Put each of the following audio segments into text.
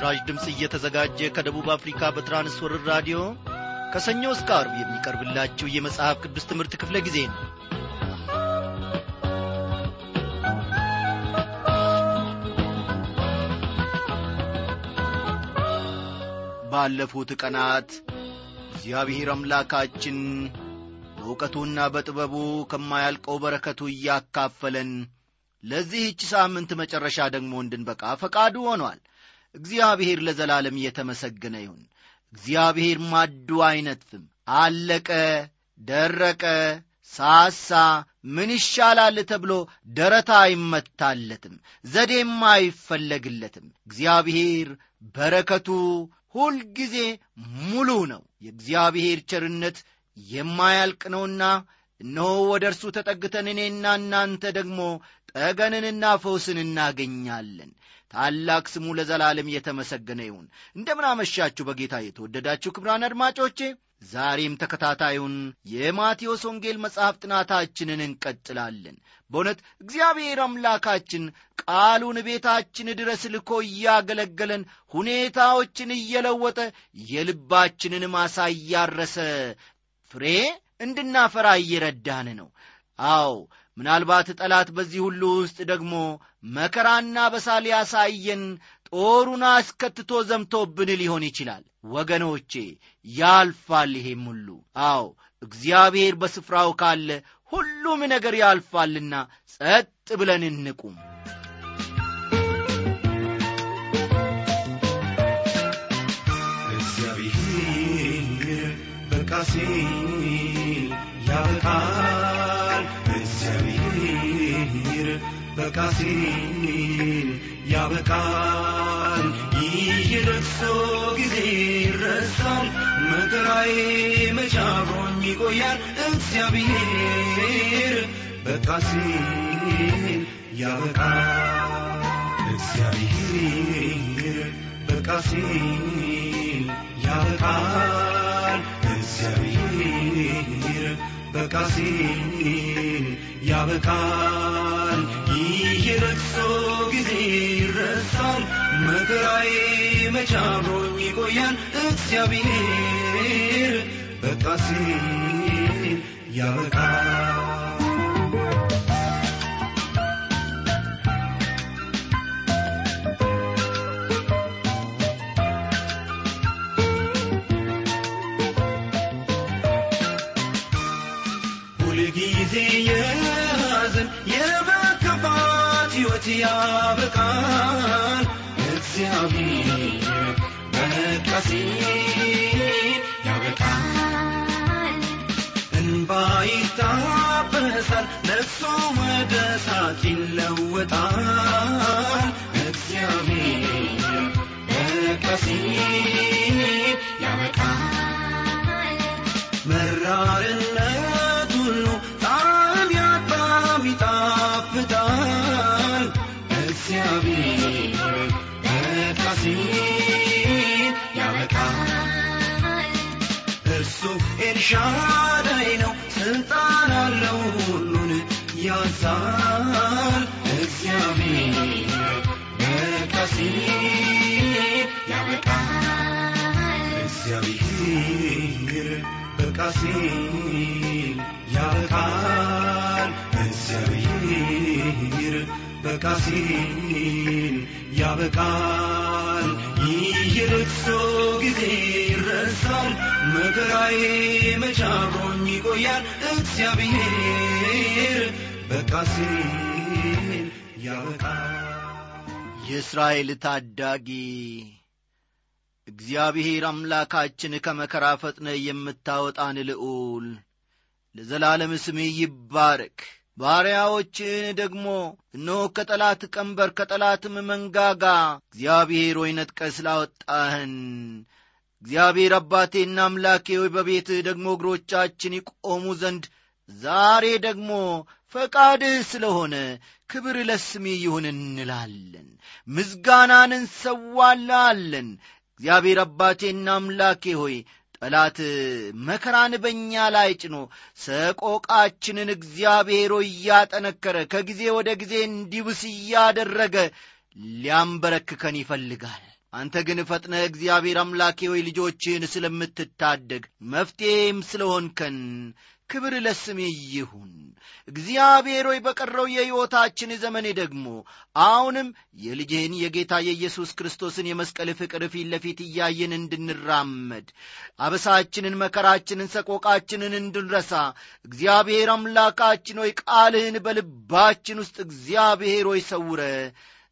ይህ በምስራች ድምፅ እየተዘጋጀ ከደቡብ አፍሪካ በትራንስወርር ራዲዮ ከሰኞ እስከ አርብ የሚቀርብላችሁ የመጽሐፍ ቅዱስ ትምህርት ክፍለ ጊዜ ነው። ባለፉት ቀናት እግዚአብሔር አምላካችን በእውቀቱና በጥበቡ ከማያልቀው በረከቱ እያካፈለን ለዚህች ሳምንት መጨረሻ ደግሞ እንድንበቃ ፈቃዱ ሆኗል እግዚአብሔር ለዘላለም እየተመሰገነ ይሁን። እግዚአብሔር ማዱ አይነትፍም አለቀ ደረቀ ሳሳ ምን ይሻላል ተብሎ ደረታ አይመታለትም ዘዴም አይፈለግለትም። እግዚአብሔር በረከቱ ሁልጊዜ ሙሉ ነው። የእግዚአብሔር ቸርነት የማያልቅ ነውና እነሆ ወደ እርሱ ተጠግተን እኔና እናንተ ደግሞ ጠገንንና ፈውስን እናገኛለን ታላቅ ስሙ ለዘላለም የተመሰገነ ይሁን። እንደምናመሻችሁ በጌታ የተወደዳችሁ ክብራን አድማጮቼ። ዛሬም ተከታታዩን የማቴዎስ ወንጌል መጽሐፍ ጥናታችንን እንቀጥላለን። በእውነት እግዚአብሔር አምላካችን ቃሉን ቤታችን ድረስ ልኮ እያገለገለን ሁኔታዎችን እየለወጠ የልባችንን ማሳ እያረሰ ፍሬ እንድናፈራ እየረዳን ነው። አዎ ምናልባት ጠላት በዚህ ሁሉ ውስጥ ደግሞ መከራና በሳል ያሳየን ጦሩን አስከትቶ ዘምቶብን ሊሆን ይችላል። ወገኖቼ ያልፋል ይሄም ሁሉ። አዎ እግዚአብሔር በስፍራው ካለ ሁሉም ነገር ያልፋልና ጸጥ ብለን እንቁም። እግዚአብሔር በቃ ሲል በቃ ሲል ያበቃል። ይህ የለቅሶ ጊዜ ይረሳል መከራዬ መቼ አብሮኝ ይቆያል። እግዚአብሔር በቃ ሲል ያበቃል እግዚአብሔር በቃ ሲል ያበቃል እግዚአብሔር በቃ ሲል ያበቃል። ይህ የለቅሶ ጊዜ ይረሳል። መከራዬ መቼ አብሮኝ ይቆያል? እግዚአብሔር በቃ ሲል ያበቃል ያበቃል እግዚአብሔር በቃ ሲል ያበቃል። እንባ ይታበሳል ለቅሶ ወደ ሳቅ ይለወጣል ሲል ያበቃል እርሱ ኤልሻዳይ ስልጣን አለው ሁሉን ያዛል። እግዚአብሔር በቃ ሲል በቃ ሲል ያበቃል። ይህ የለቅሶ ጊዜ ይረሳል። መከራዬ አብሮኝ ይቆያል። እግዚአብሔር በቃ ያበቃል። የእስራኤል ታዳጊ እግዚአብሔር አምላካችን ከመከራ ፈጥነ የምታወጣን ልዑል ለዘላለም ስምህ ይባረክ ባሪያዎችን ደግሞ እነሆ ከጠላት ቀንበር ከጠላትም መንጋጋ እግዚአብሔር ሆይ ነጥቀ ስላወጣህን። እግዚአብሔር አባቴና አምላኬ ሆይ በቤትህ ደግሞ እግሮቻችን ይቆሙ ዘንድ ዛሬ ደግሞ ፈቃድህ ስለሆነ ክብር ለስሜ ይሁን እንላለን ምስጋናን እንሰዋላለን። እግዚአብሔር አባቴና አምላኬ ሆይ ጠላት መከራን በእኛ ላይ ጭኖ ሰቆቃችንን እግዚአብሔር ሆይ እያጠነከረ ከጊዜ ወደ ጊዜ እንዲብስ እያደረገ ሊያንበረክከን ይፈልጋል አንተ ግን ፈጥነ እግዚአብሔር አምላኬ ወይ ልጆችን ስለምትታደግ መፍትሔም ስለሆንከን ክብር ለስሜ ይሁን። እግዚአብሔር ሆይ በቀረው የሕይወታችን ዘመኔ ደግሞ አሁንም የልጅህን የጌታ የኢየሱስ ክርስቶስን የመስቀል ፍቅር ፊት ለፊት እያየን እንድንራመድ አበሳችንን መከራችንን ሰቆቃችንን እንድንረሳ እግዚአብሔር አምላካችን ሆይ ቃልህን በልባችን ውስጥ እግዚአብሔር ሆይ ሰውረ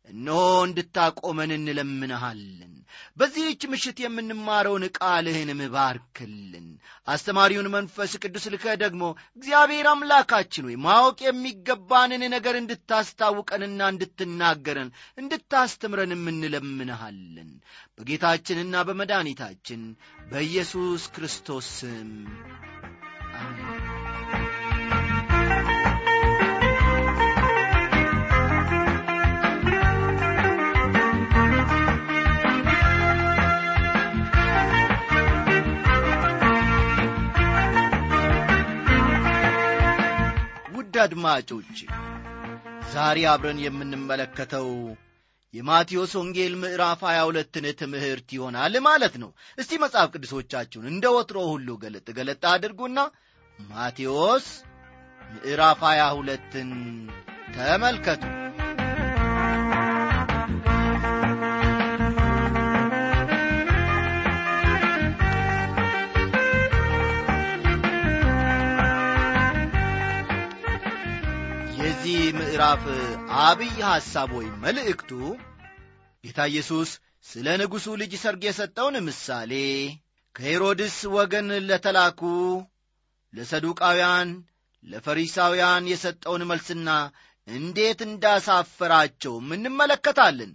እነሆ እንድታቆመን እንለምንሃለን። በዚህች ምሽት የምንማረውን ቃልህን ምባርክልን አስተማሪውን መንፈስ ቅዱስ ልከ ደግሞ እግዚአብሔር አምላካችን ሆይ ማወቅ የሚገባንን ነገር እንድታስታውቀንና እንድትናገረን እንድታስተምረን እንለምንሃለን። በጌታችንና በመድኃኒታችን በኢየሱስ ክርስቶስ ስም አሜን አድማጮች ዛሬ አብረን የምንመለከተው የማቴዎስ ወንጌል ምዕራፍ 22ን ትምህርት ይሆናል ማለት ነው። እስቲ መጽሐፍ ቅዱሶቻችሁን እንደ ወትሮ ሁሉ ገለጥ ገለጥ አድርጉና ማቴዎስ ምዕራፍ 22ን ተመልከቱ ምዕራፍ አብይ ሐሳብ ወይም መልእክቱ ጌታ ኢየሱስ ስለ ንጉሡ ልጅ ሰርግ የሰጠውን ምሳሌ ከሄሮድስ ወገን ለተላኩ ለሰዱቃውያን ለፈሪሳውያን የሰጠውን መልስና እንዴት እንዳሳፈራቸውም እንመለከታለን።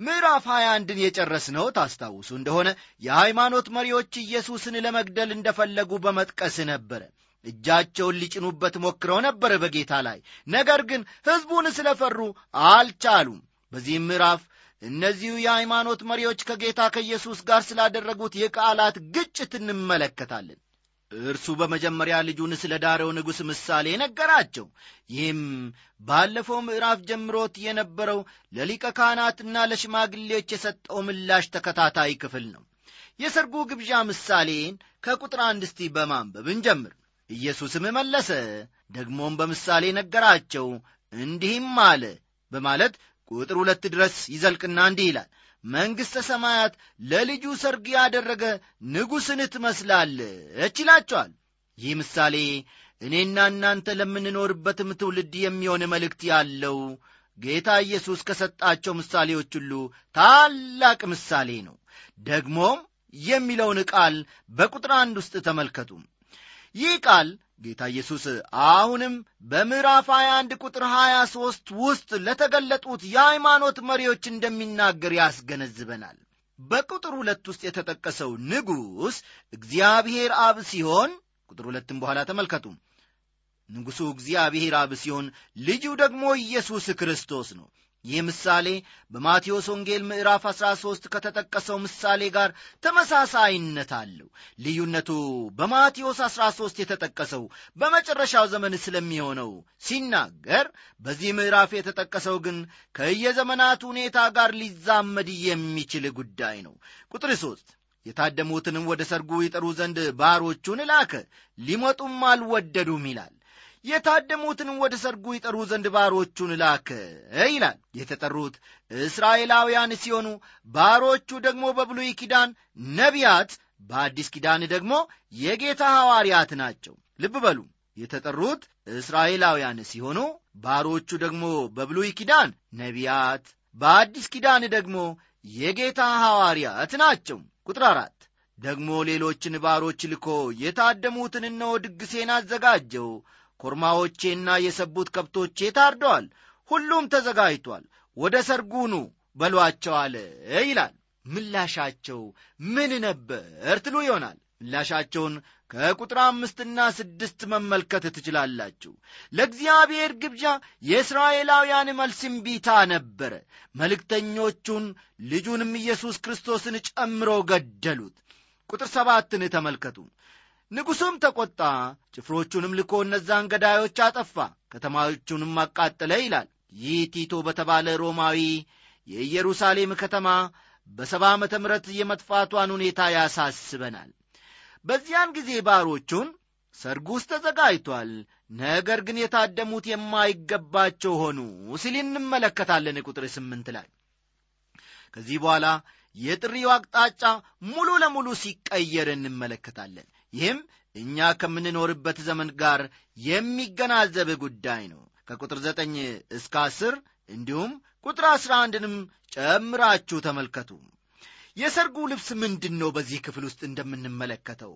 ምዕራፍ 21ን የጨረስነው ታስታውሱ እንደሆነ የሃይማኖት መሪዎች ኢየሱስን ለመግደል እንደፈለጉ በመጥቀስ ነበረ እጃቸውን ሊጭኑበት ሞክረው ነበር በጌታ ላይ። ነገር ግን ሕዝቡን ስለፈሩ አልቻሉም። በዚህም ምዕራፍ እነዚሁ የሃይማኖት መሪዎች ከጌታ ከኢየሱስ ጋር ስላደረጉት የቃላት ግጭት እንመለከታለን። እርሱ በመጀመሪያ ልጁን ስለ ዳረው ንጉሥ ምሳሌ ነገራቸው። ይህም ባለፈው ምዕራፍ ጀምሮት የነበረው ለሊቀ ካህናትና ለሽማግሌዎች የሰጠው ምላሽ ተከታታይ ክፍል ነው። የሰርጉ ግብዣ ምሳሌን ከቁጥር አንድ እስቲ በማንበብ እንጀምር ኢየሱስም መለሰ ደግሞም በምሳሌ ነገራቸው እንዲህም አለ በማለት ቁጥር ሁለት ድረስ ይዘልቅና እንዲህ ይላል መንግሥተ ሰማያት ለልጁ ሰርግ ያደረገ ንጉሥን ትመስላለች ይላቸዋል። ይህ ምሳሌ እኔና እናንተ ለምንኖርበትም ትውልድ የሚሆን መልእክት ያለው ጌታ ኢየሱስ ከሰጣቸው ምሳሌዎች ሁሉ ታላቅ ምሳሌ ነው። ደግሞም የሚለውን ቃል በቁጥር አንድ ውስጥ ተመልከቱ ይህ ቃል ጌታ ኢየሱስ አሁንም በምዕራፍ 21 ቁጥር 23 ውስጥ ለተገለጡት የሃይማኖት መሪዎች እንደሚናገር ያስገነዝበናል። በቁጥር ሁለት ውስጥ የተጠቀሰው ንጉሥ እግዚአብሔር አብ ሲሆን ቁጥር ሁለትም በኋላ ተመልከቱ። ንጉሡ እግዚአብሔር አብ ሲሆን ልጁ ደግሞ ኢየሱስ ክርስቶስ ነው ይህ ምሳሌ በማቴዎስ ወንጌል ምዕራፍ 13 ከተጠቀሰው ምሳሌ ጋር ተመሳሳይነት አለው። ልዩነቱ በማቴዎስ 13 የተጠቀሰው በመጨረሻው ዘመን ስለሚሆነው ሲናገር በዚህ ምዕራፍ የተጠቀሰው ግን ከየዘመናት ሁኔታ ጋር ሊዛመድ የሚችል ጉዳይ ነው። ቁጥር 3 የታደሙትንም ወደ ሰርጉ ይጠሩ ዘንድ ባሮቹን ላከ ሊመጡም አልወደዱም ይላል የታደሙትንም ወደ ሰርጉ ይጠሩ ዘንድ ባሮቹን ላከ ይላል። የተጠሩት እስራኤላውያን ሲሆኑ ባሮቹ ደግሞ በብሉይ ኪዳን ነቢያት በአዲስ ኪዳን ደግሞ የጌታ ሐዋርያት ናቸው። ልብ በሉ። የተጠሩት እስራኤላውያን ሲሆኑ ባሮቹ ደግሞ በብሉይ ኪዳን ነቢያት በአዲስ ኪዳን ደግሞ የጌታ ሐዋርያት ናቸው። ቁጥር አራት ደግሞ ሌሎችን ባሮች ልኮ የታደሙትን እነሆ ድግሴን አዘጋጀው ኮርማዎቼና የሰቡት ከብቶቼ ታርደዋል ሁሉም ተዘጋጅቷል። ወደ ሰርጉኑ በሏቸው አለ ይላል። ምላሻቸው ምን ነበር ትሉ ይሆናል። ምላሻቸውን ከቁጥር አምስትና ስድስት መመልከት ትችላላችሁ። ለእግዚአብሔር ግብዣ የእስራኤላውያን መልስ እምቢታ ነበረ። መልእክተኞቹን ልጁንም ኢየሱስ ክርስቶስን ጨምሮ ገደሉት። ቁጥር ሰባትን ተመልከቱ ንጉሡም ተቈጣ ጭፍሮቹንም ልኮ እነዛን ገዳዮች አጠፋ ከተማዎቹንም አቃጠለ ይላል። ይህ ቲቶ በተባለ ሮማዊ የኢየሩሳሌም ከተማ በሰባ ዓመተ ምሕረት የመጥፋቷን ሁኔታ ያሳስበናል። በዚያን ጊዜ ባሮቹን ሰርጉስ ተዘጋጅቷል ነገር ግን የታደሙት የማይገባቸው ሆኑ ሲል እንመለከታለን ቁጥር ስምንት ላይ። ከዚህ በኋላ የጥሪው አቅጣጫ ሙሉ ለሙሉ ሲቀየር እንመለከታለን ይህም እኛ ከምንኖርበት ዘመን ጋር የሚገናዘብ ጉዳይ ነው። ከቁጥር ዘጠኝ እስከ አስር እንዲሁም ቁጥር አስራ አንድንም ጨምራችሁ ተመልከቱ። የሰርጉ ልብስ ምንድን ነው በዚህ ክፍል ውስጥ እንደምንመለከተው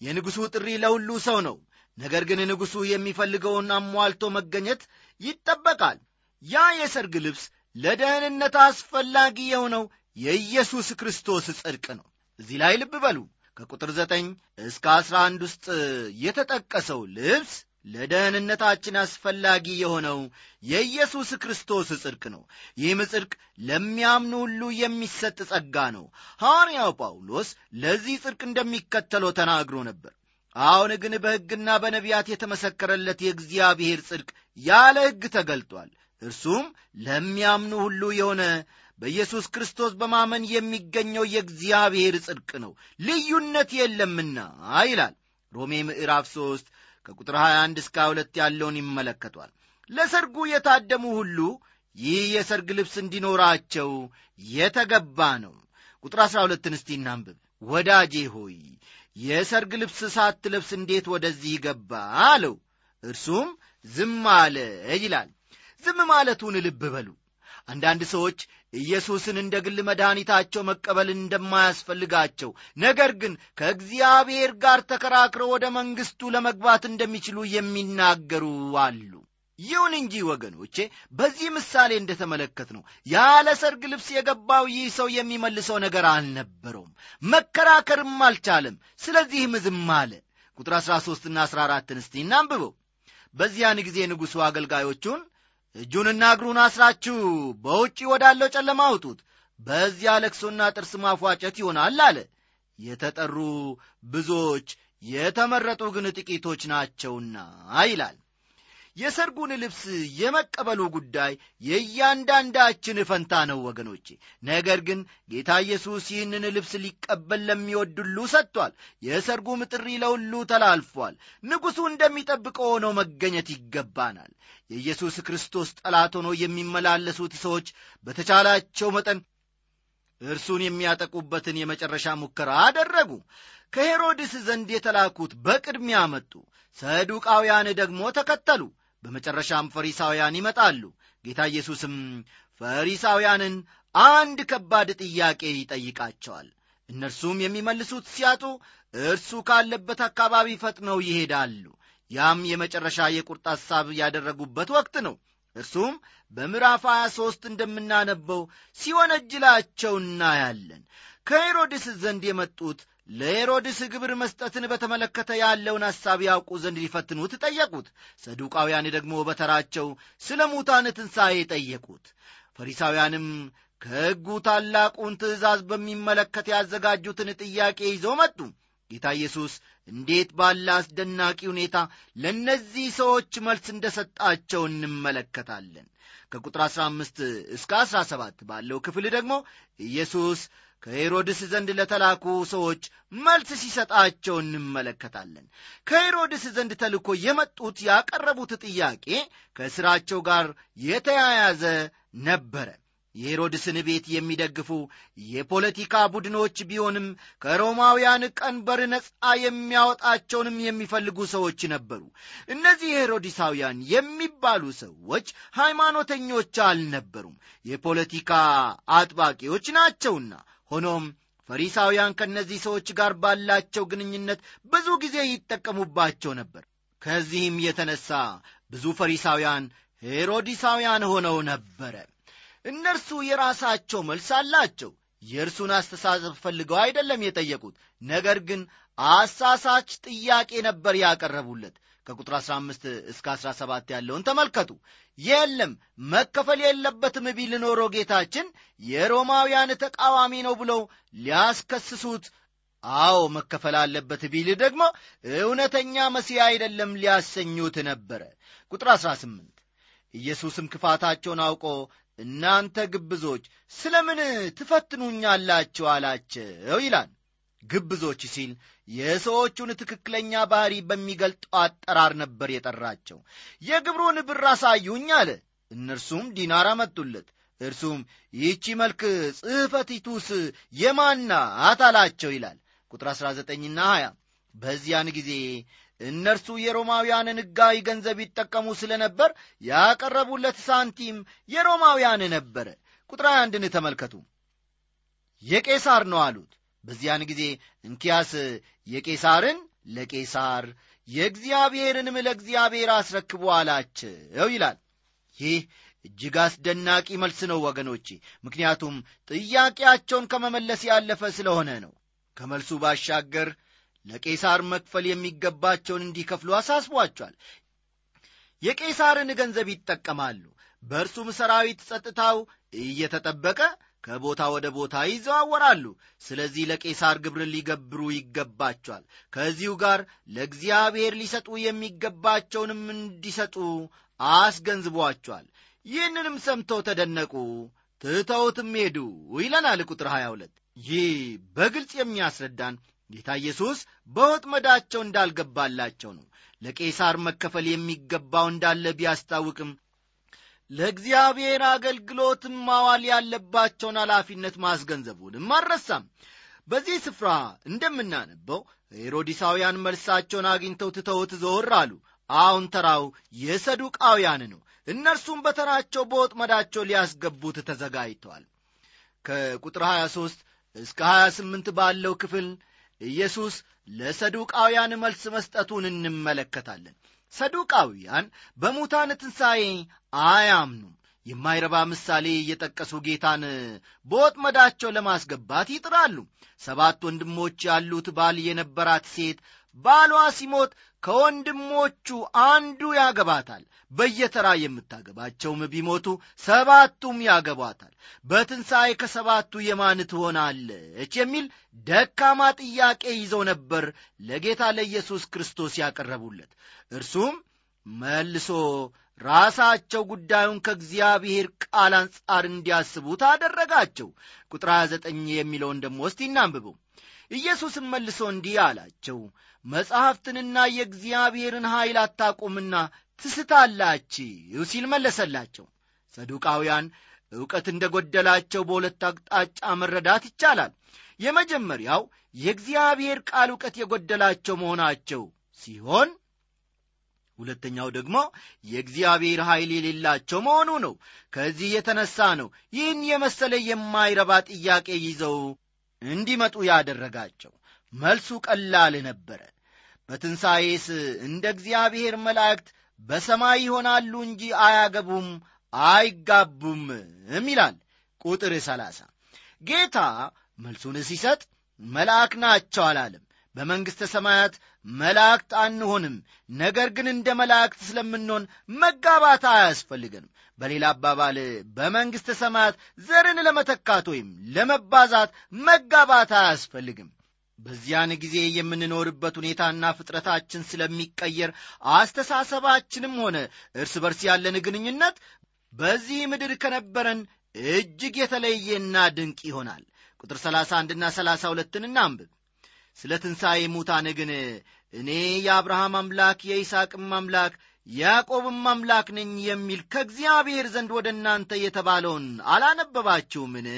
የንጉሡ ጥሪ ለሁሉ ሰው ነው። ነገር ግን ንጉሡ የሚፈልገውን አሟልቶ መገኘት ይጠበቃል። ያ የሰርግ ልብስ ለደህንነት አስፈላጊ የሆነው የኢየሱስ ክርስቶስ ጽድቅ ነው። እዚህ ላይ ልብ በሉ ከቁጥር ዘጠኝ እስከ አስራ አንድ ውስጥ የተጠቀሰው ልብስ ለደህንነታችን አስፈላጊ የሆነው የኢየሱስ ክርስቶስ ጽድቅ ነው። ይህም ጽድቅ ለሚያምኑ ሁሉ የሚሰጥ ጸጋ ነው። ሐዋርያው ጳውሎስ ለዚህ ጽድቅ እንደሚከተለው ተናግሮ ነበር። አሁን ግን በሕግና በነቢያት የተመሰከረለት የእግዚአብሔር ጽድቅ ያለ ሕግ ተገልጧል። እርሱም ለሚያምኑ ሁሉ የሆነ በኢየሱስ ክርስቶስ በማመን የሚገኘው የእግዚአብሔር ጽድቅ ነው። ልዩነት የለምና ይላል። ሮሜ ምዕራፍ 3 ከቁጥር 21 እስከ 2 ያለውን ይመለከቷል። ለሰርጉ የታደሙ ሁሉ ይህ የሰርግ ልብስ እንዲኖራቸው የተገባ ነው። ቁጥር 12 እስቲ እናንብብ። ወዳጄ ሆይ የሰርግ ልብስ ሳትለብስ እንዴት ወደዚህ ገባ? አለው። እርሱም ዝም አለ ይላል። ዝም ማለቱን ልብ በሉ አንዳንድ ሰዎች ኢየሱስን እንደ ግል መድኃኒታቸው መቀበል እንደማያስፈልጋቸው ነገር ግን ከእግዚአብሔር ጋር ተከራክረው ወደ መንግሥቱ ለመግባት እንደሚችሉ የሚናገሩ አሉ። ይሁን እንጂ ወገኖቼ በዚህ ምሳሌ እንደተመለከት ነው ያለ ሰርግ ልብስ የገባው ይህ ሰው የሚመልሰው ነገር አልነበረውም። መከራከርም አልቻለም። ስለዚህም ዝም አለ። ቁጥር 13 ና 14 እስቲ እናንብበው። በዚያን ጊዜ ንጉሡ አገልጋዮቹን እጁንና እግሩን አስራችሁ በውጪ ወዳለው ጨለማ አውጡት። በዚያ ለቅሶና ጥርስ ማፏጨት ይሆናል አለ። የተጠሩ ብዙዎች የተመረጡ ግን ጥቂቶች ናቸውና ይላል የሰርጉን ልብስ የመቀበሉ ጉዳይ የእያንዳንዳችን ፈንታ ነው ወገኖቼ። ነገር ግን ጌታ ኢየሱስ ይህንን ልብስ ሊቀበል ለሚወድ ሰጥቷል። የሰርጉም ጥሪ ለሁሉ ተላልፏል። ንጉሡ እንደሚጠብቀው ሆኖ መገኘት ይገባናል። የኢየሱስ ክርስቶስ ጠላት ሆኖ የሚመላለሱት ሰዎች በተቻላቸው መጠን እርሱን የሚያጠቁበትን የመጨረሻ ሙከራ አደረጉ። ከሄሮድስ ዘንድ የተላኩት በቅድሚያ መጡ። ሰዱቃውያን ደግሞ ተከተሉ በመጨረሻም ፈሪሳውያን ይመጣሉ። ጌታ ኢየሱስም ፈሪሳውያንን አንድ ከባድ ጥያቄ ይጠይቃቸዋል። እነርሱም የሚመልሱት ሲያጡ እርሱ ካለበት አካባቢ ፈጥነው ይሄዳሉ። ያም የመጨረሻ የቁርጥ ሐሳብ ያደረጉበት ወቅት ነው። እርሱም በምዕራፍ 23 እንደምናነበው ሲወነጅላቸው እናያለን። ከሄሮድስ ዘንድ የመጡት ለሄሮድስ ግብር መስጠትን በተመለከተ ያለውን ሐሳብ ያውቁ ዘንድ ሊፈትኑት ጠየቁት። ሰዱቃውያን ደግሞ በተራቸው ስለ ሙታን ትንሣኤ ጠየቁት። ፈሪሳውያንም ከሕጉ ታላቁን ትእዛዝ በሚመለከት ያዘጋጁትን ጥያቄ ይዘው መጡ። ጌታ ኢየሱስ እንዴት ባለ አስደናቂ ሁኔታ ለእነዚህ ሰዎች መልስ እንደ ሰጣቸው እንመለከታለን። ከቁጥር 15 እስከ 17 ባለው ክፍል ደግሞ ኢየሱስ ከሄሮድስ ዘንድ ለተላኩ ሰዎች መልስ ሲሰጣቸው እንመለከታለን። ከሄሮድስ ዘንድ ተልኮ የመጡት ያቀረቡት ጥያቄ ከሥራቸው ጋር የተያያዘ ነበረ። የሄሮድስን ቤት የሚደግፉ የፖለቲካ ቡድኖች ቢሆንም ከሮማውያን ቀንበር ነፃ የሚያወጣቸውንም የሚፈልጉ ሰዎች ነበሩ። እነዚህ ሄሮዲሳውያን የሚባሉ ሰዎች ሃይማኖተኞች አልነበሩም። የፖለቲካ አጥባቂዎች ናቸውና ሆኖም ፈሪሳውያን ከእነዚህ ሰዎች ጋር ባላቸው ግንኙነት ብዙ ጊዜ ይጠቀሙባቸው ነበር። ከዚህም የተነሳ ብዙ ፈሪሳውያን ሄሮዲሳውያን ሆነው ነበረ። እነርሱ የራሳቸው መልስ አላቸው። የእርሱን አስተሳሰብ ፈልገው አይደለም የጠየቁት ነገር ግን አሳሳች ጥያቄ ነበር ያቀረቡለት ከቁጥር 15 እስከ 17 ያለውን ተመልከቱ። የለም መከፈል የለበትም ቢል ኖሮ ጌታችን የሮማውያን ተቃዋሚ ነው ብለው ሊያስከስሱት አዎ መከፈል አለበት ቢል ደግሞ እውነተኛ መሲህ አይደለም ሊያሰኙት ነበረ። ቁጥር 18 ኢየሱስም ክፋታቸውን አውቆ እናንተ ግብዞች ስለ ምን ትፈትኑኛላችሁ አላቸው ይላል ግብዞች ሲል የሰዎቹን ትክክለኛ ባሕሪ በሚገልጠው አጠራር ነበር የጠራቸው። የግብሩን ብር አሳዩኝ አለ። እነርሱም ዲናር አመጡለት። እርሱም ይህቺ መልክ ጽሕፈቲቱስ የማናት አላቸው ይላል። ቁጥር 19ና 20 በዚያን ጊዜ እነርሱ የሮማውያንን ሕጋዊ ገንዘብ ይጠቀሙ ስለ ነበር ያቀረቡለት ሳንቲም የሮማውያን ነበረ። ቁጥር አንድን ተመልከቱ። የቄሳር ነው አሉት በዚያን ጊዜ እንኪያስ የቄሳርን ለቄሳር የእግዚአብሔርንም ለእግዚአብሔር አስረክቡ አላቸው ይላል። ይህ እጅግ አስደናቂ መልስ ነው ወገኖቼ። ምክንያቱም ጥያቄያቸውን ከመመለስ ያለፈ ስለሆነ ነው። ከመልሱ ባሻገር ለቄሳር መክፈል የሚገባቸውን እንዲከፍሉ አሳስቧቸዋል። የቄሳርን ገንዘብ ይጠቀማሉ። በእርሱም ሰራዊት ጸጥታው እየተጠበቀ ከቦታ ወደ ቦታ ይዘዋወራሉ። ስለዚህ ለቄሳር ግብርን ሊገብሩ ይገባቸዋል። ከዚሁ ጋር ለእግዚአብሔር ሊሰጡ የሚገባቸውንም እንዲሰጡ አስገንዝቧቸዋል። ይህንንም ሰምተው ተደነቁ ትተውትም ሄዱ ይለናል ቁጥር 22 ይህ በግልጽ የሚያስረዳን ጌታ ኢየሱስ በወጥመዳቸው እንዳልገባላቸው ነው። ለቄሳር መከፈል የሚገባው እንዳለ ቢያስታውቅም ለእግዚአብሔር አገልግሎትም ማዋል ያለባቸውን ኃላፊነት ማስገንዘቡንም አልረሳም። በዚህ ስፍራ እንደምናነበው ሄሮዲሳውያን መልሳቸውን አግኝተው ትተውት ዘወር አሉ። አሁን ተራው የሰዱቃውያን ነው። እነርሱም በተራቸው በወጥመዳቸው ሊያስገቡት ተዘጋጅተዋል። ከቁጥር 23 እስከ 28 ባለው ክፍል ኢየሱስ ለሰዱቃውያን መልስ መስጠቱን እንመለከታለን። ሰዱቃውያን በሙታን ትንሣኤ አያምኑም። የማይረባ ምሳሌ እየጠቀሱ ጌታን በወጥመዳቸው ለማስገባት ይጥራሉ። ሰባት ወንድሞች ያሉት ባል የነበራት ሴት ባሏ ሲሞት ከወንድሞቹ አንዱ ያገባታል። በየተራ የምታገባቸውም ቢሞቱ ሰባቱም ያገቧታል። በትንሣኤ ከሰባቱ የማን ትሆናለች የሚል ደካማ ጥያቄ ይዘው ነበር ለጌታ ለኢየሱስ ክርስቶስ ያቀረቡለት። እርሱም መልሶ ራሳቸው ጉዳዩን ከእግዚአብሔር ቃል አንጻር እንዲያስቡት አደረጋቸው። ቁጥር 29 የሚለውን ደሞ እስቲ እናንብበው ኢየሱስም መልሶ እንዲህ አላቸው መጻሕፍትንና የእግዚአብሔርን ኀይል አታቁምና ትስታላችሁ ሲል መለሰላቸው። ሰዱቃውያን ዕውቀት እንደ ጐደላቸው በሁለት አቅጣጫ መረዳት ይቻላል። የመጀመሪያው የእግዚአብሔር ቃል ዕውቀት የጐደላቸው መሆናቸው ሲሆን ሁለተኛው ደግሞ የእግዚአብሔር ኃይል የሌላቸው መሆኑ ነው። ከዚህ የተነሳ ነው ይህን የመሰለ የማይረባ ጥያቄ ይዘው እንዲመጡ ያደረጋቸው። መልሱ ቀላል ነበረ። በትንሣኤስ እንደ እግዚአብሔር መላእክት በሰማይ ይሆናሉ እንጂ አያገቡም አይጋቡምም ይላል ቁጥር ሰላሳ። ጌታ መልሱን ሲሰጥ መልአክ ናቸው አላለም በመንግሥተ ሰማያት መላእክት አንሆንም። ነገር ግን እንደ መላእክት ስለምንሆን መጋባት አያስፈልገንም። በሌላ አባባል በመንግሥተ ሰማያት ዘርን ለመተካት ወይም ለመባዛት መጋባት አያስፈልግም። በዚያን ጊዜ የምንኖርበት ሁኔታና ፍጥረታችን ስለሚቀየር አስተሳሰባችንም ሆነ እርስ በርስ ያለን ግንኙነት በዚህ ምድር ከነበረን እጅግ የተለየና ድንቅ ይሆናል። ቁጥር 31 ና 32 እናንብብ ስለ ትንሣኤ ሙታን ግን እኔ የአብርሃም አምላክ የይስቅም አምላክ ያዕቆብም አምላክ ነኝ የሚል ከእግዚአብሔር ዘንድ ወደ እናንተ የተባለውን አላነበባችሁምን?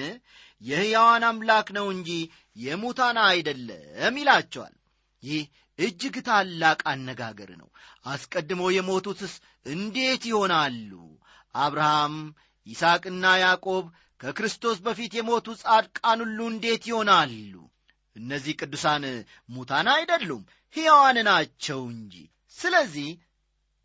የሕያዋን አምላክ ነው እንጂ የሙታን አይደለም ይላቸዋል። ይህ እጅግ ታላቅ አነጋገር ነው። አስቀድሞ የሞቱትስ እንዴት ይሆናሉ? አብርሃም ይስቅና ያዕቆብ ከክርስቶስ በፊት የሞቱ ጻድቃን ሁሉ እንዴት ይሆናሉ እነዚህ ቅዱሳን ሙታን አይደሉም ሕያዋን ናቸው እንጂ። ስለዚህ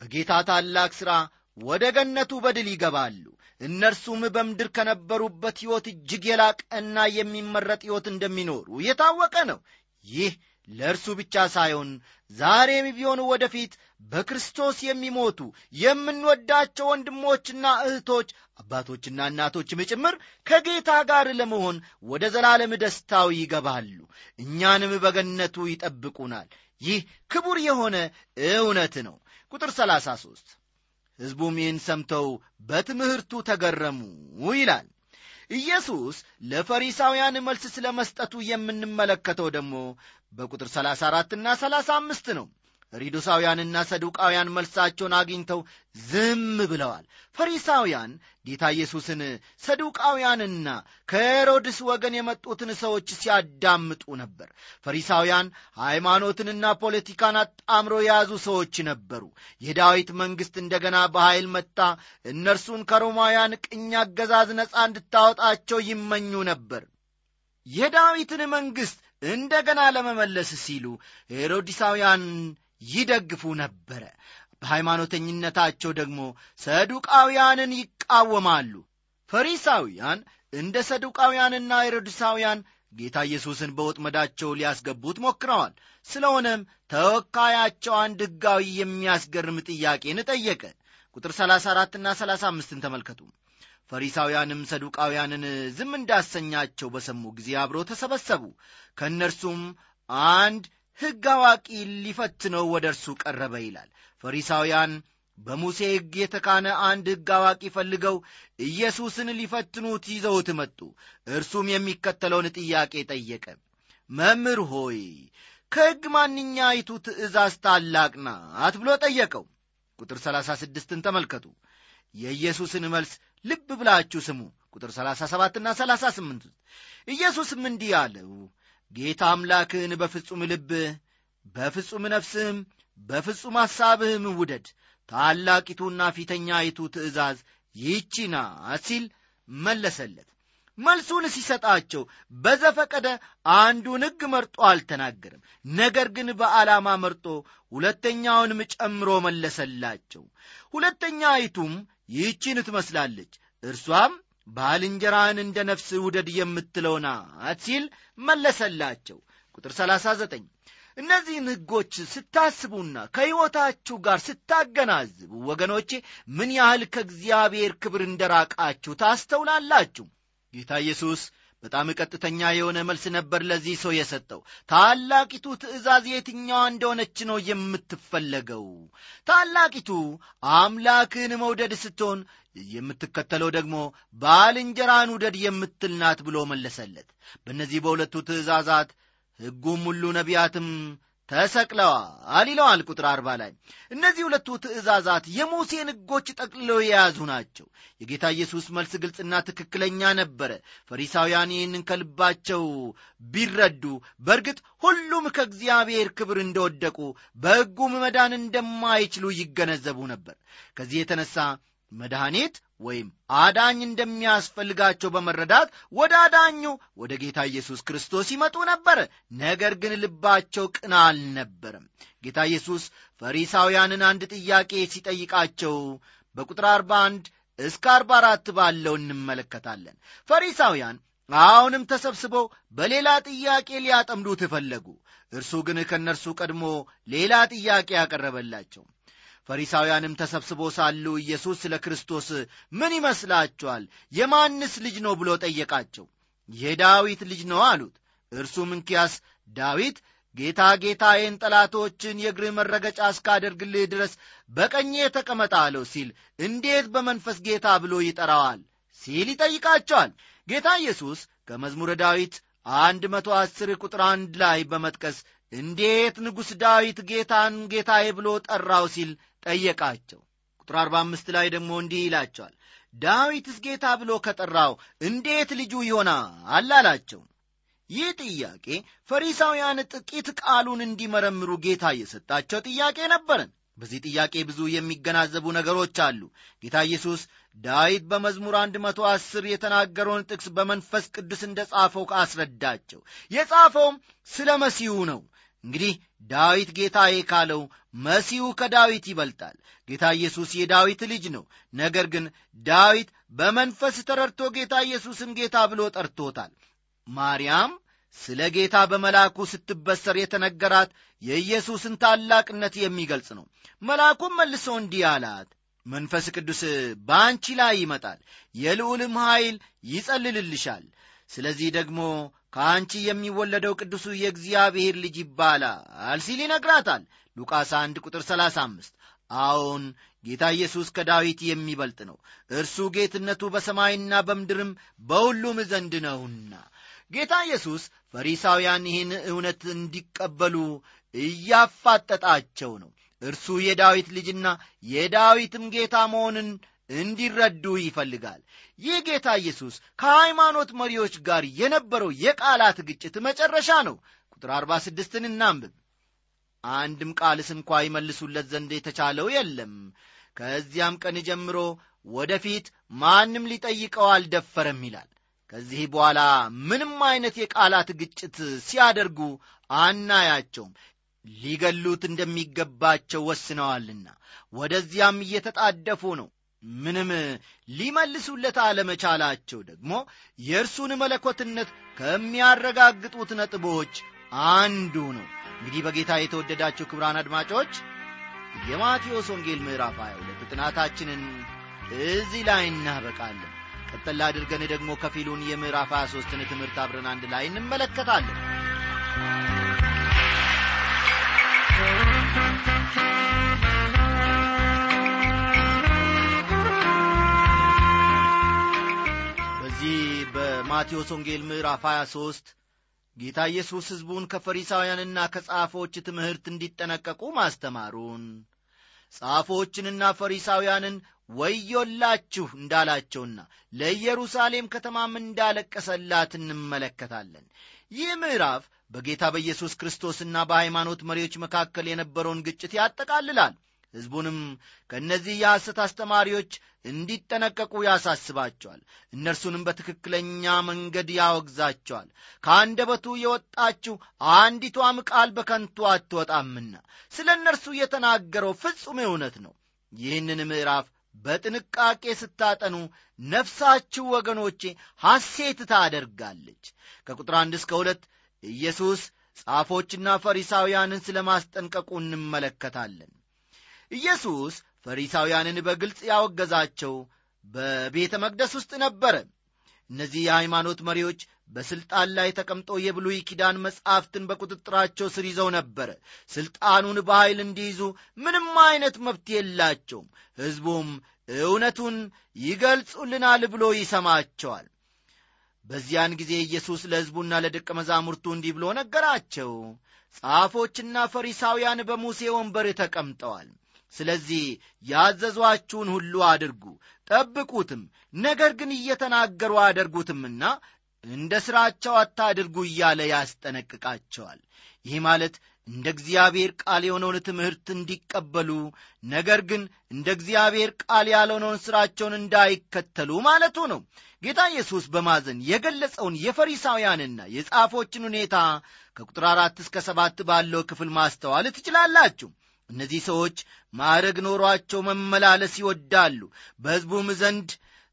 በጌታ ታላቅ ሥራ ወደ ገነቱ በድል ይገባሉ። እነርሱም በምድር ከነበሩበት ሕይወት እጅግ የላቀና የሚመረጥ ሕይወት እንደሚኖሩ የታወቀ ነው። ይህ ለእርሱ ብቻ ሳይሆን ዛሬም ቢሆኑ ወደፊት በክርስቶስ የሚሞቱ የምንወዳቸው ወንድሞችና እህቶች አባቶችና እናቶችም ጭምር ከጌታ ጋር ለመሆን ወደ ዘላለም ደስታው ይገባሉ እኛንም በገነቱ ይጠብቁናል ይህ ክቡር የሆነ እውነት ነው ቁጥር 33 ሕዝቡም ይህን ሰምተው በትምህርቱ ተገረሙ ይላል። ኢየሱስ ለፈሪሳውያን መልስ ስለ መስጠቱ የምንመለከተው ደግሞ በቁጥር 34 እና 35 ነው። ፈሪዶሳውያንና ሰዱቃውያን መልሳቸውን አግኝተው ዝም ብለዋል። ፈሪሳውያን ጌታ ኢየሱስን ሰዱቃውያንና ከሄሮድስ ወገን የመጡትን ሰዎች ሲያዳምጡ ነበር። ፈሪሳውያን ሃይማኖትንና ፖለቲካን አጣምሮ የያዙ ሰዎች ነበሩ። የዳዊት መንግሥት እንደገና በኃይል መጥታ እነርሱን ከሮማውያን ቅኝ አገዛዝ ነፃ እንድታወጣቸው ይመኙ ነበር። የዳዊትን መንግሥት እንደገና ለመመለስ ሲሉ ሄሮዲሳውያን ይደግፉ ነበረ። በሃይማኖተኝነታቸው ደግሞ ሰዱቃውያንን ይቃወማሉ። ፈሪሳውያን እንደ ሰዱቃውያንና ሄሮድሳውያን ጌታ ኢየሱስን በወጥመዳቸው ሊያስገቡት ሞክረዋል። ስለሆነም ተወካያቸው አንድ ሕጋዊ የሚያስገርም ጥያቄን ጠየቀ። ቁጥር 34ና 35ን ተመልከቱ። ፈሪሳውያንም ሰዱቃውያንን ዝም እንዳሰኛቸው በሰሙ ጊዜ አብረው ተሰበሰቡ። ከእነርሱም አንድ ሕግ አዋቂ ሊፈትነው ወደ እርሱ ቀረበ ይላል። ፈሪሳውያን በሙሴ ሕግ የተካነ አንድ ሕግ አዋቂ ፈልገው ኢየሱስን ሊፈትኑት ይዘውት መጡ። እርሱም የሚከተለውን ጥያቄ ጠየቀ። መምህር ሆይ ከሕግ ማንኛይቱ ትእዛዝ ታላቅ ናት ብሎ ጠየቀው። ቁጥር 36ን ተመልከቱ። የኢየሱስን መልስ ልብ ብላችሁ ስሙ። ቁጥር 37ና 38 ኢየሱስም እንዲህ አለው ጌታ አምላክህን በፍጹም ልብህ በፍጹም ነፍስህም በፍጹም ሐሳብህም ውደድ። ታላቂቱና ፊተኛይቱ ትእዛዝ ይህቺ ናት ሲል መለሰለት። መልሱን ሲሰጣቸው በዘፈቀደ አንዱን ሕግ መርጦ አልተናገርም። ነገር ግን በዓላማ መርጦ ሁለተኛውንም ጨምሮ መለሰላቸው። ሁለተኛይቱም ይህችን ትመስላለች፣ እርሷም ባልንጀራህን እንደ ነፍስ ውደድ የምትለው ናት ሲል መለሰላቸው። ቁጥር 39 እነዚህን ሕጎች ስታስቡና ከሕይወታችሁ ጋር ስታገናዝቡ ወገኖቼ ምን ያህል ከእግዚአብሔር ክብር እንደራቃችሁ ታስተውላላችሁ። ጌታ ኢየሱስ በጣም ቀጥተኛ የሆነ መልስ ነበር ለዚህ ሰው የሰጠው። ታላቂቱ ትእዛዝ የትኛዋ እንደሆነች ነው የምትፈለገው? ታላቂቱ አምላክን መውደድ ስትሆን የምትከተለው ደግሞ ባልንጀራን ውደድ የምትል ናት ብሎ መለሰለት። በእነዚህ በሁለቱ ትእዛዛት ሕጉም ሁሉ ነቢያትም ተሰቅለዋል ይለዋል ቁጥር አርባ ላይ። እነዚህ ሁለቱ ትእዛዛት የሙሴን ሕጎች ጠቅልለው የያዙ ናቸው። የጌታ ኢየሱስ መልስ ግልጽና ትክክለኛ ነበረ። ፈሪሳውያን ይህንን ከልባቸው ቢረዱ በእርግጥ ሁሉም ከእግዚአብሔር ክብር እንደወደቁ በሕጉም መዳን እንደማይችሉ ይገነዘቡ ነበር። ከዚህ የተነሳ መድኃኒት ወይም አዳኝ እንደሚያስፈልጋቸው በመረዳት ወደ አዳኙ ወደ ጌታ ኢየሱስ ክርስቶስ ይመጡ ነበር። ነገር ግን ልባቸው ቅን አልነበረም። ጌታ ኢየሱስ ፈሪሳውያንን አንድ ጥያቄ ሲጠይቃቸው በቁጥር 41 እስከ 44 ባለው እንመለከታለን። ፈሪሳውያን አሁንም ተሰብስበው በሌላ ጥያቄ ሊያጠምዱት ፈለጉ። እርሱ ግን ከእነርሱ ቀድሞ ሌላ ጥያቄ ያቀረበላቸው ፈሪሳውያንም ተሰብስቦ ሳሉ ኢየሱስ ስለ ክርስቶስ ምን ይመስላችኋል? የማንስ ልጅ ነው ብሎ ጠየቃቸው። የዳዊት ልጅ ነው አሉት። እርሱም እንኪያስ ዳዊት ጌታ ጌታዬን ጠላቶችን የእግርህ መረገጫ እስካደርግልህ ድረስ በቀኜ ተቀመጥ ሲል እንዴት በመንፈስ ጌታ ብሎ ይጠራዋል ሲል ይጠይቃቸዋል። ጌታ ኢየሱስ ከመዝሙረ ዳዊት አንድ መቶ አስር ቁጥር አንድ ላይ በመጥቀስ እንዴት ንጉሥ ዳዊት ጌታን ጌታዬ ብሎ ጠራው ሲል ጠየቃቸው። ቁጥር አርባ አምስት ላይ ደግሞ እንዲህ ይላቸዋል፣ ዳዊትስ ጌታ ብሎ ከጠራው እንዴት ልጁ ይሆናል አላቸው። ይህ ጥያቄ ፈሪሳውያን ጥቂት ቃሉን እንዲመረምሩ ጌታ የሰጣቸው ጥያቄ ነበረን። በዚህ ጥያቄ ብዙ የሚገናዘቡ ነገሮች አሉ። ጌታ ኢየሱስ ዳዊት በመዝሙር አንድ መቶ አስር የተናገረውን ጥቅስ በመንፈስ ቅዱስ እንደ ጻፈው አስረዳቸው። የጻፈውም ስለ መሲሁ ነው። እንግዲህ ዳዊት ጌታዬ ካለው መሲሁ ከዳዊት ይበልጣል። ጌታ ኢየሱስ የዳዊት ልጅ ነው። ነገር ግን ዳዊት በመንፈስ ተረድቶ ጌታ ኢየሱስን ጌታ ብሎ ጠርቶታል። ማርያም ስለ ጌታ በመልአኩ ስትበሰር የተነገራት የኢየሱስን ታላቅነት የሚገልጽ ነው። መልአኩም መልሶ እንዲህ አላት፣ መንፈስ ቅዱስ በአንቺ ላይ ይመጣል፣ የልዑልም ኃይል ይጸልልልሻል። ስለዚህ ደግሞ ከአንቺ የሚወለደው ቅዱሱ የእግዚአብሔር ልጅ ይባላል ሲል ይነግራታል። ሉቃስ 1 ቁጥር 35 አዎን ጌታ ኢየሱስ ከዳዊት የሚበልጥ ነው። እርሱ ጌትነቱ በሰማይና በምድርም በሁሉም ዘንድ ነውና። ጌታ ኢየሱስ ፈሪሳውያን ይህን እውነት እንዲቀበሉ እያፋጠጣቸው ነው። እርሱ የዳዊት ልጅና የዳዊትም ጌታ መሆንን እንዲረዱ ይፈልጋል። ይህ ጌታ ኢየሱስ ከሃይማኖት መሪዎች ጋር የነበረው የቃላት ግጭት መጨረሻ ነው። ቁጥር አርባ ስድስትን እናንብብ። አንድም ቃልስ እንኳ ይመልሱለት ዘንድ የተቻለው የለም። ከዚያም ቀን ጀምሮ ወደፊት ማንም ሊጠይቀው አልደፈረም ይላል። ከዚህ በኋላ ምንም አይነት የቃላት ግጭት ሲያደርጉ አናያቸውም። ሊገሉት እንደሚገባቸው ወስነዋልና ወደዚያም እየተጣደፉ ነው ምንም ሊመልሱለት አለመቻላቸው ደግሞ የእርሱን መለኮትነት ከሚያረጋግጡት ነጥቦች አንዱ ነው። እንግዲህ በጌታ የተወደዳችሁ ክብራን አድማጮች የማቴዎስ ወንጌል ምዕራፍ 22 ጥናታችንን እዚህ ላይ እናበቃለን። ቀጠላ አድርገን ደግሞ ከፊሉን የምዕራፍ 23ን ትምህርት አብረን አንድ ላይ እንመለከታለን በማቴዎስ ወንጌል ምዕራፍ 23 ጌታ ኢየሱስ ሕዝቡን ከፈሪሳውያንና ከጻፎች ትምህርት እንዲጠነቀቁ ማስተማሩን ጻፎችንና ፈሪሳውያንን ወዮላችሁ እንዳላቸውና ለኢየሩሳሌም ከተማም እንዳለቀሰላት እንመለከታለን። ይህ ምዕራፍ በጌታ በኢየሱስ ክርስቶስና በሃይማኖት መሪዎች መካከል የነበረውን ግጭት ያጠቃልላል ሕዝቡንም ከእነዚህ የሐሰት አስተማሪዎች እንዲጠነቀቁ ያሳስባቸዋል። እነርሱንም በትክክለኛ መንገድ ያወግዛቸዋል። ከአንደበቱ የወጣችው አንዲቷም ቃል በከንቱ አትወጣምና ስለ እነርሱ የተናገረው ፍጹም እውነት ነው። ይህንን ምዕራፍ በጥንቃቄ ስታጠኑ ነፍሳችሁ ወገኖቼ ሐሴት ታደርጋለች። ከቁጥር አንድ እስከ ሁለት ኢየሱስ ጻፎችና ፈሪሳውያንን ስለ ማስጠንቀቁ እንመለከታለን ኢየሱስ ፈሪሳውያንን በግልጽ ያወገዛቸው በቤተ መቅደስ ውስጥ ነበረ። እነዚህ የሃይማኖት መሪዎች በሥልጣን ላይ ተቀምጦ የብሉይ ኪዳን መጻሕፍትን በቁጥጥራቸው ስር ይዘው ነበረ። ሥልጣኑን በኃይል እንዲይዙ ምንም አይነት መብት የላቸውም። ሕዝቡም እውነቱን ይገልጹልናል ብሎ ይሰማቸዋል። በዚያን ጊዜ ኢየሱስ ለሕዝቡና ለደቀ መዛሙርቱ እንዲህ ብሎ ነገራቸው። ጻፎችና ፈሪሳውያን በሙሴ ወንበር ተቀምጠዋል ስለዚህ ያዘዟችሁን ሁሉ አድርጉ ጠብቁትም። ነገር ግን እየተናገሩ አደርጉትምና እንደ ሥራቸው አታድርጉ እያለ ያስጠነቅቃቸዋል። ይህ ማለት እንደ እግዚአብሔር ቃል የሆነውን ትምህርት እንዲቀበሉ ነገር ግን እንደ እግዚአብሔር ቃል ያልሆነውን ሥራቸውን እንዳይከተሉ ማለቱ ነው። ጌታ ኢየሱስ በማዘን የገለጸውን የፈሪሳውያንና የጻፎችን ሁኔታ ከቁጥር አራት እስከ ሰባት ባለው ክፍል ማስተዋል ትችላላችሁ እነዚህ ሰዎች ማዕረግ ኖሯቸው መመላለስ ይወዳሉ በሕዝቡም ዘንድ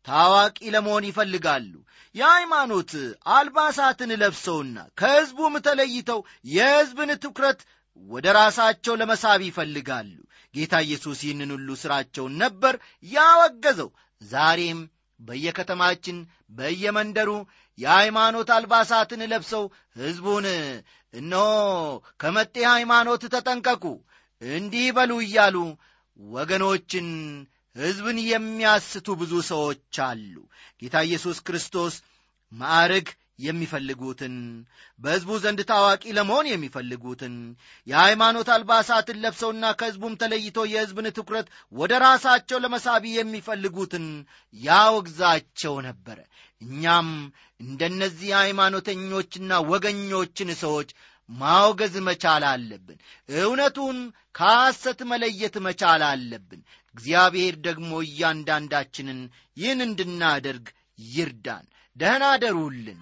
ታዋቂ ለመሆን ይፈልጋሉ። የሃይማኖት አልባሳትን ለብሰውና ከሕዝቡም ተለይተው የሕዝብን ትኩረት ወደ ራሳቸው ለመሳብ ይፈልጋሉ። ጌታ ኢየሱስ ይህንን ሁሉ ሥራቸውን ነበር ያወገዘው። ዛሬም በየከተማችን በየመንደሩ የሃይማኖት አልባሳትን ለብሰው ሕዝቡን እነሆ ከመጤ ሃይማኖት ተጠንቀቁ እንዲህ በሉ እያሉ ወገኖችን ሕዝብን የሚያስቱ ብዙ ሰዎች አሉ። ጌታ ኢየሱስ ክርስቶስ ማዕረግ የሚፈልጉትን በሕዝቡ ዘንድ ታዋቂ ለመሆን የሚፈልጉትን የሃይማኖት አልባሳትን ለብሰውና ከሕዝቡም ተለይቶ የሕዝብን ትኩረት ወደ ራሳቸው ለመሳቢ የሚፈልጉትን ያወግዛቸው ነበረ። እኛም እንደነዚህ ሃይማኖተኞችና ወገኞችን ሰዎች ማውገዝ መቻል አለብን። እውነቱን ከሐሰት መለየት መቻል አለብን። እግዚአብሔር ደግሞ እያንዳንዳችንን ይህን እንድናደርግ ይርዳን። ደህና አደሩልን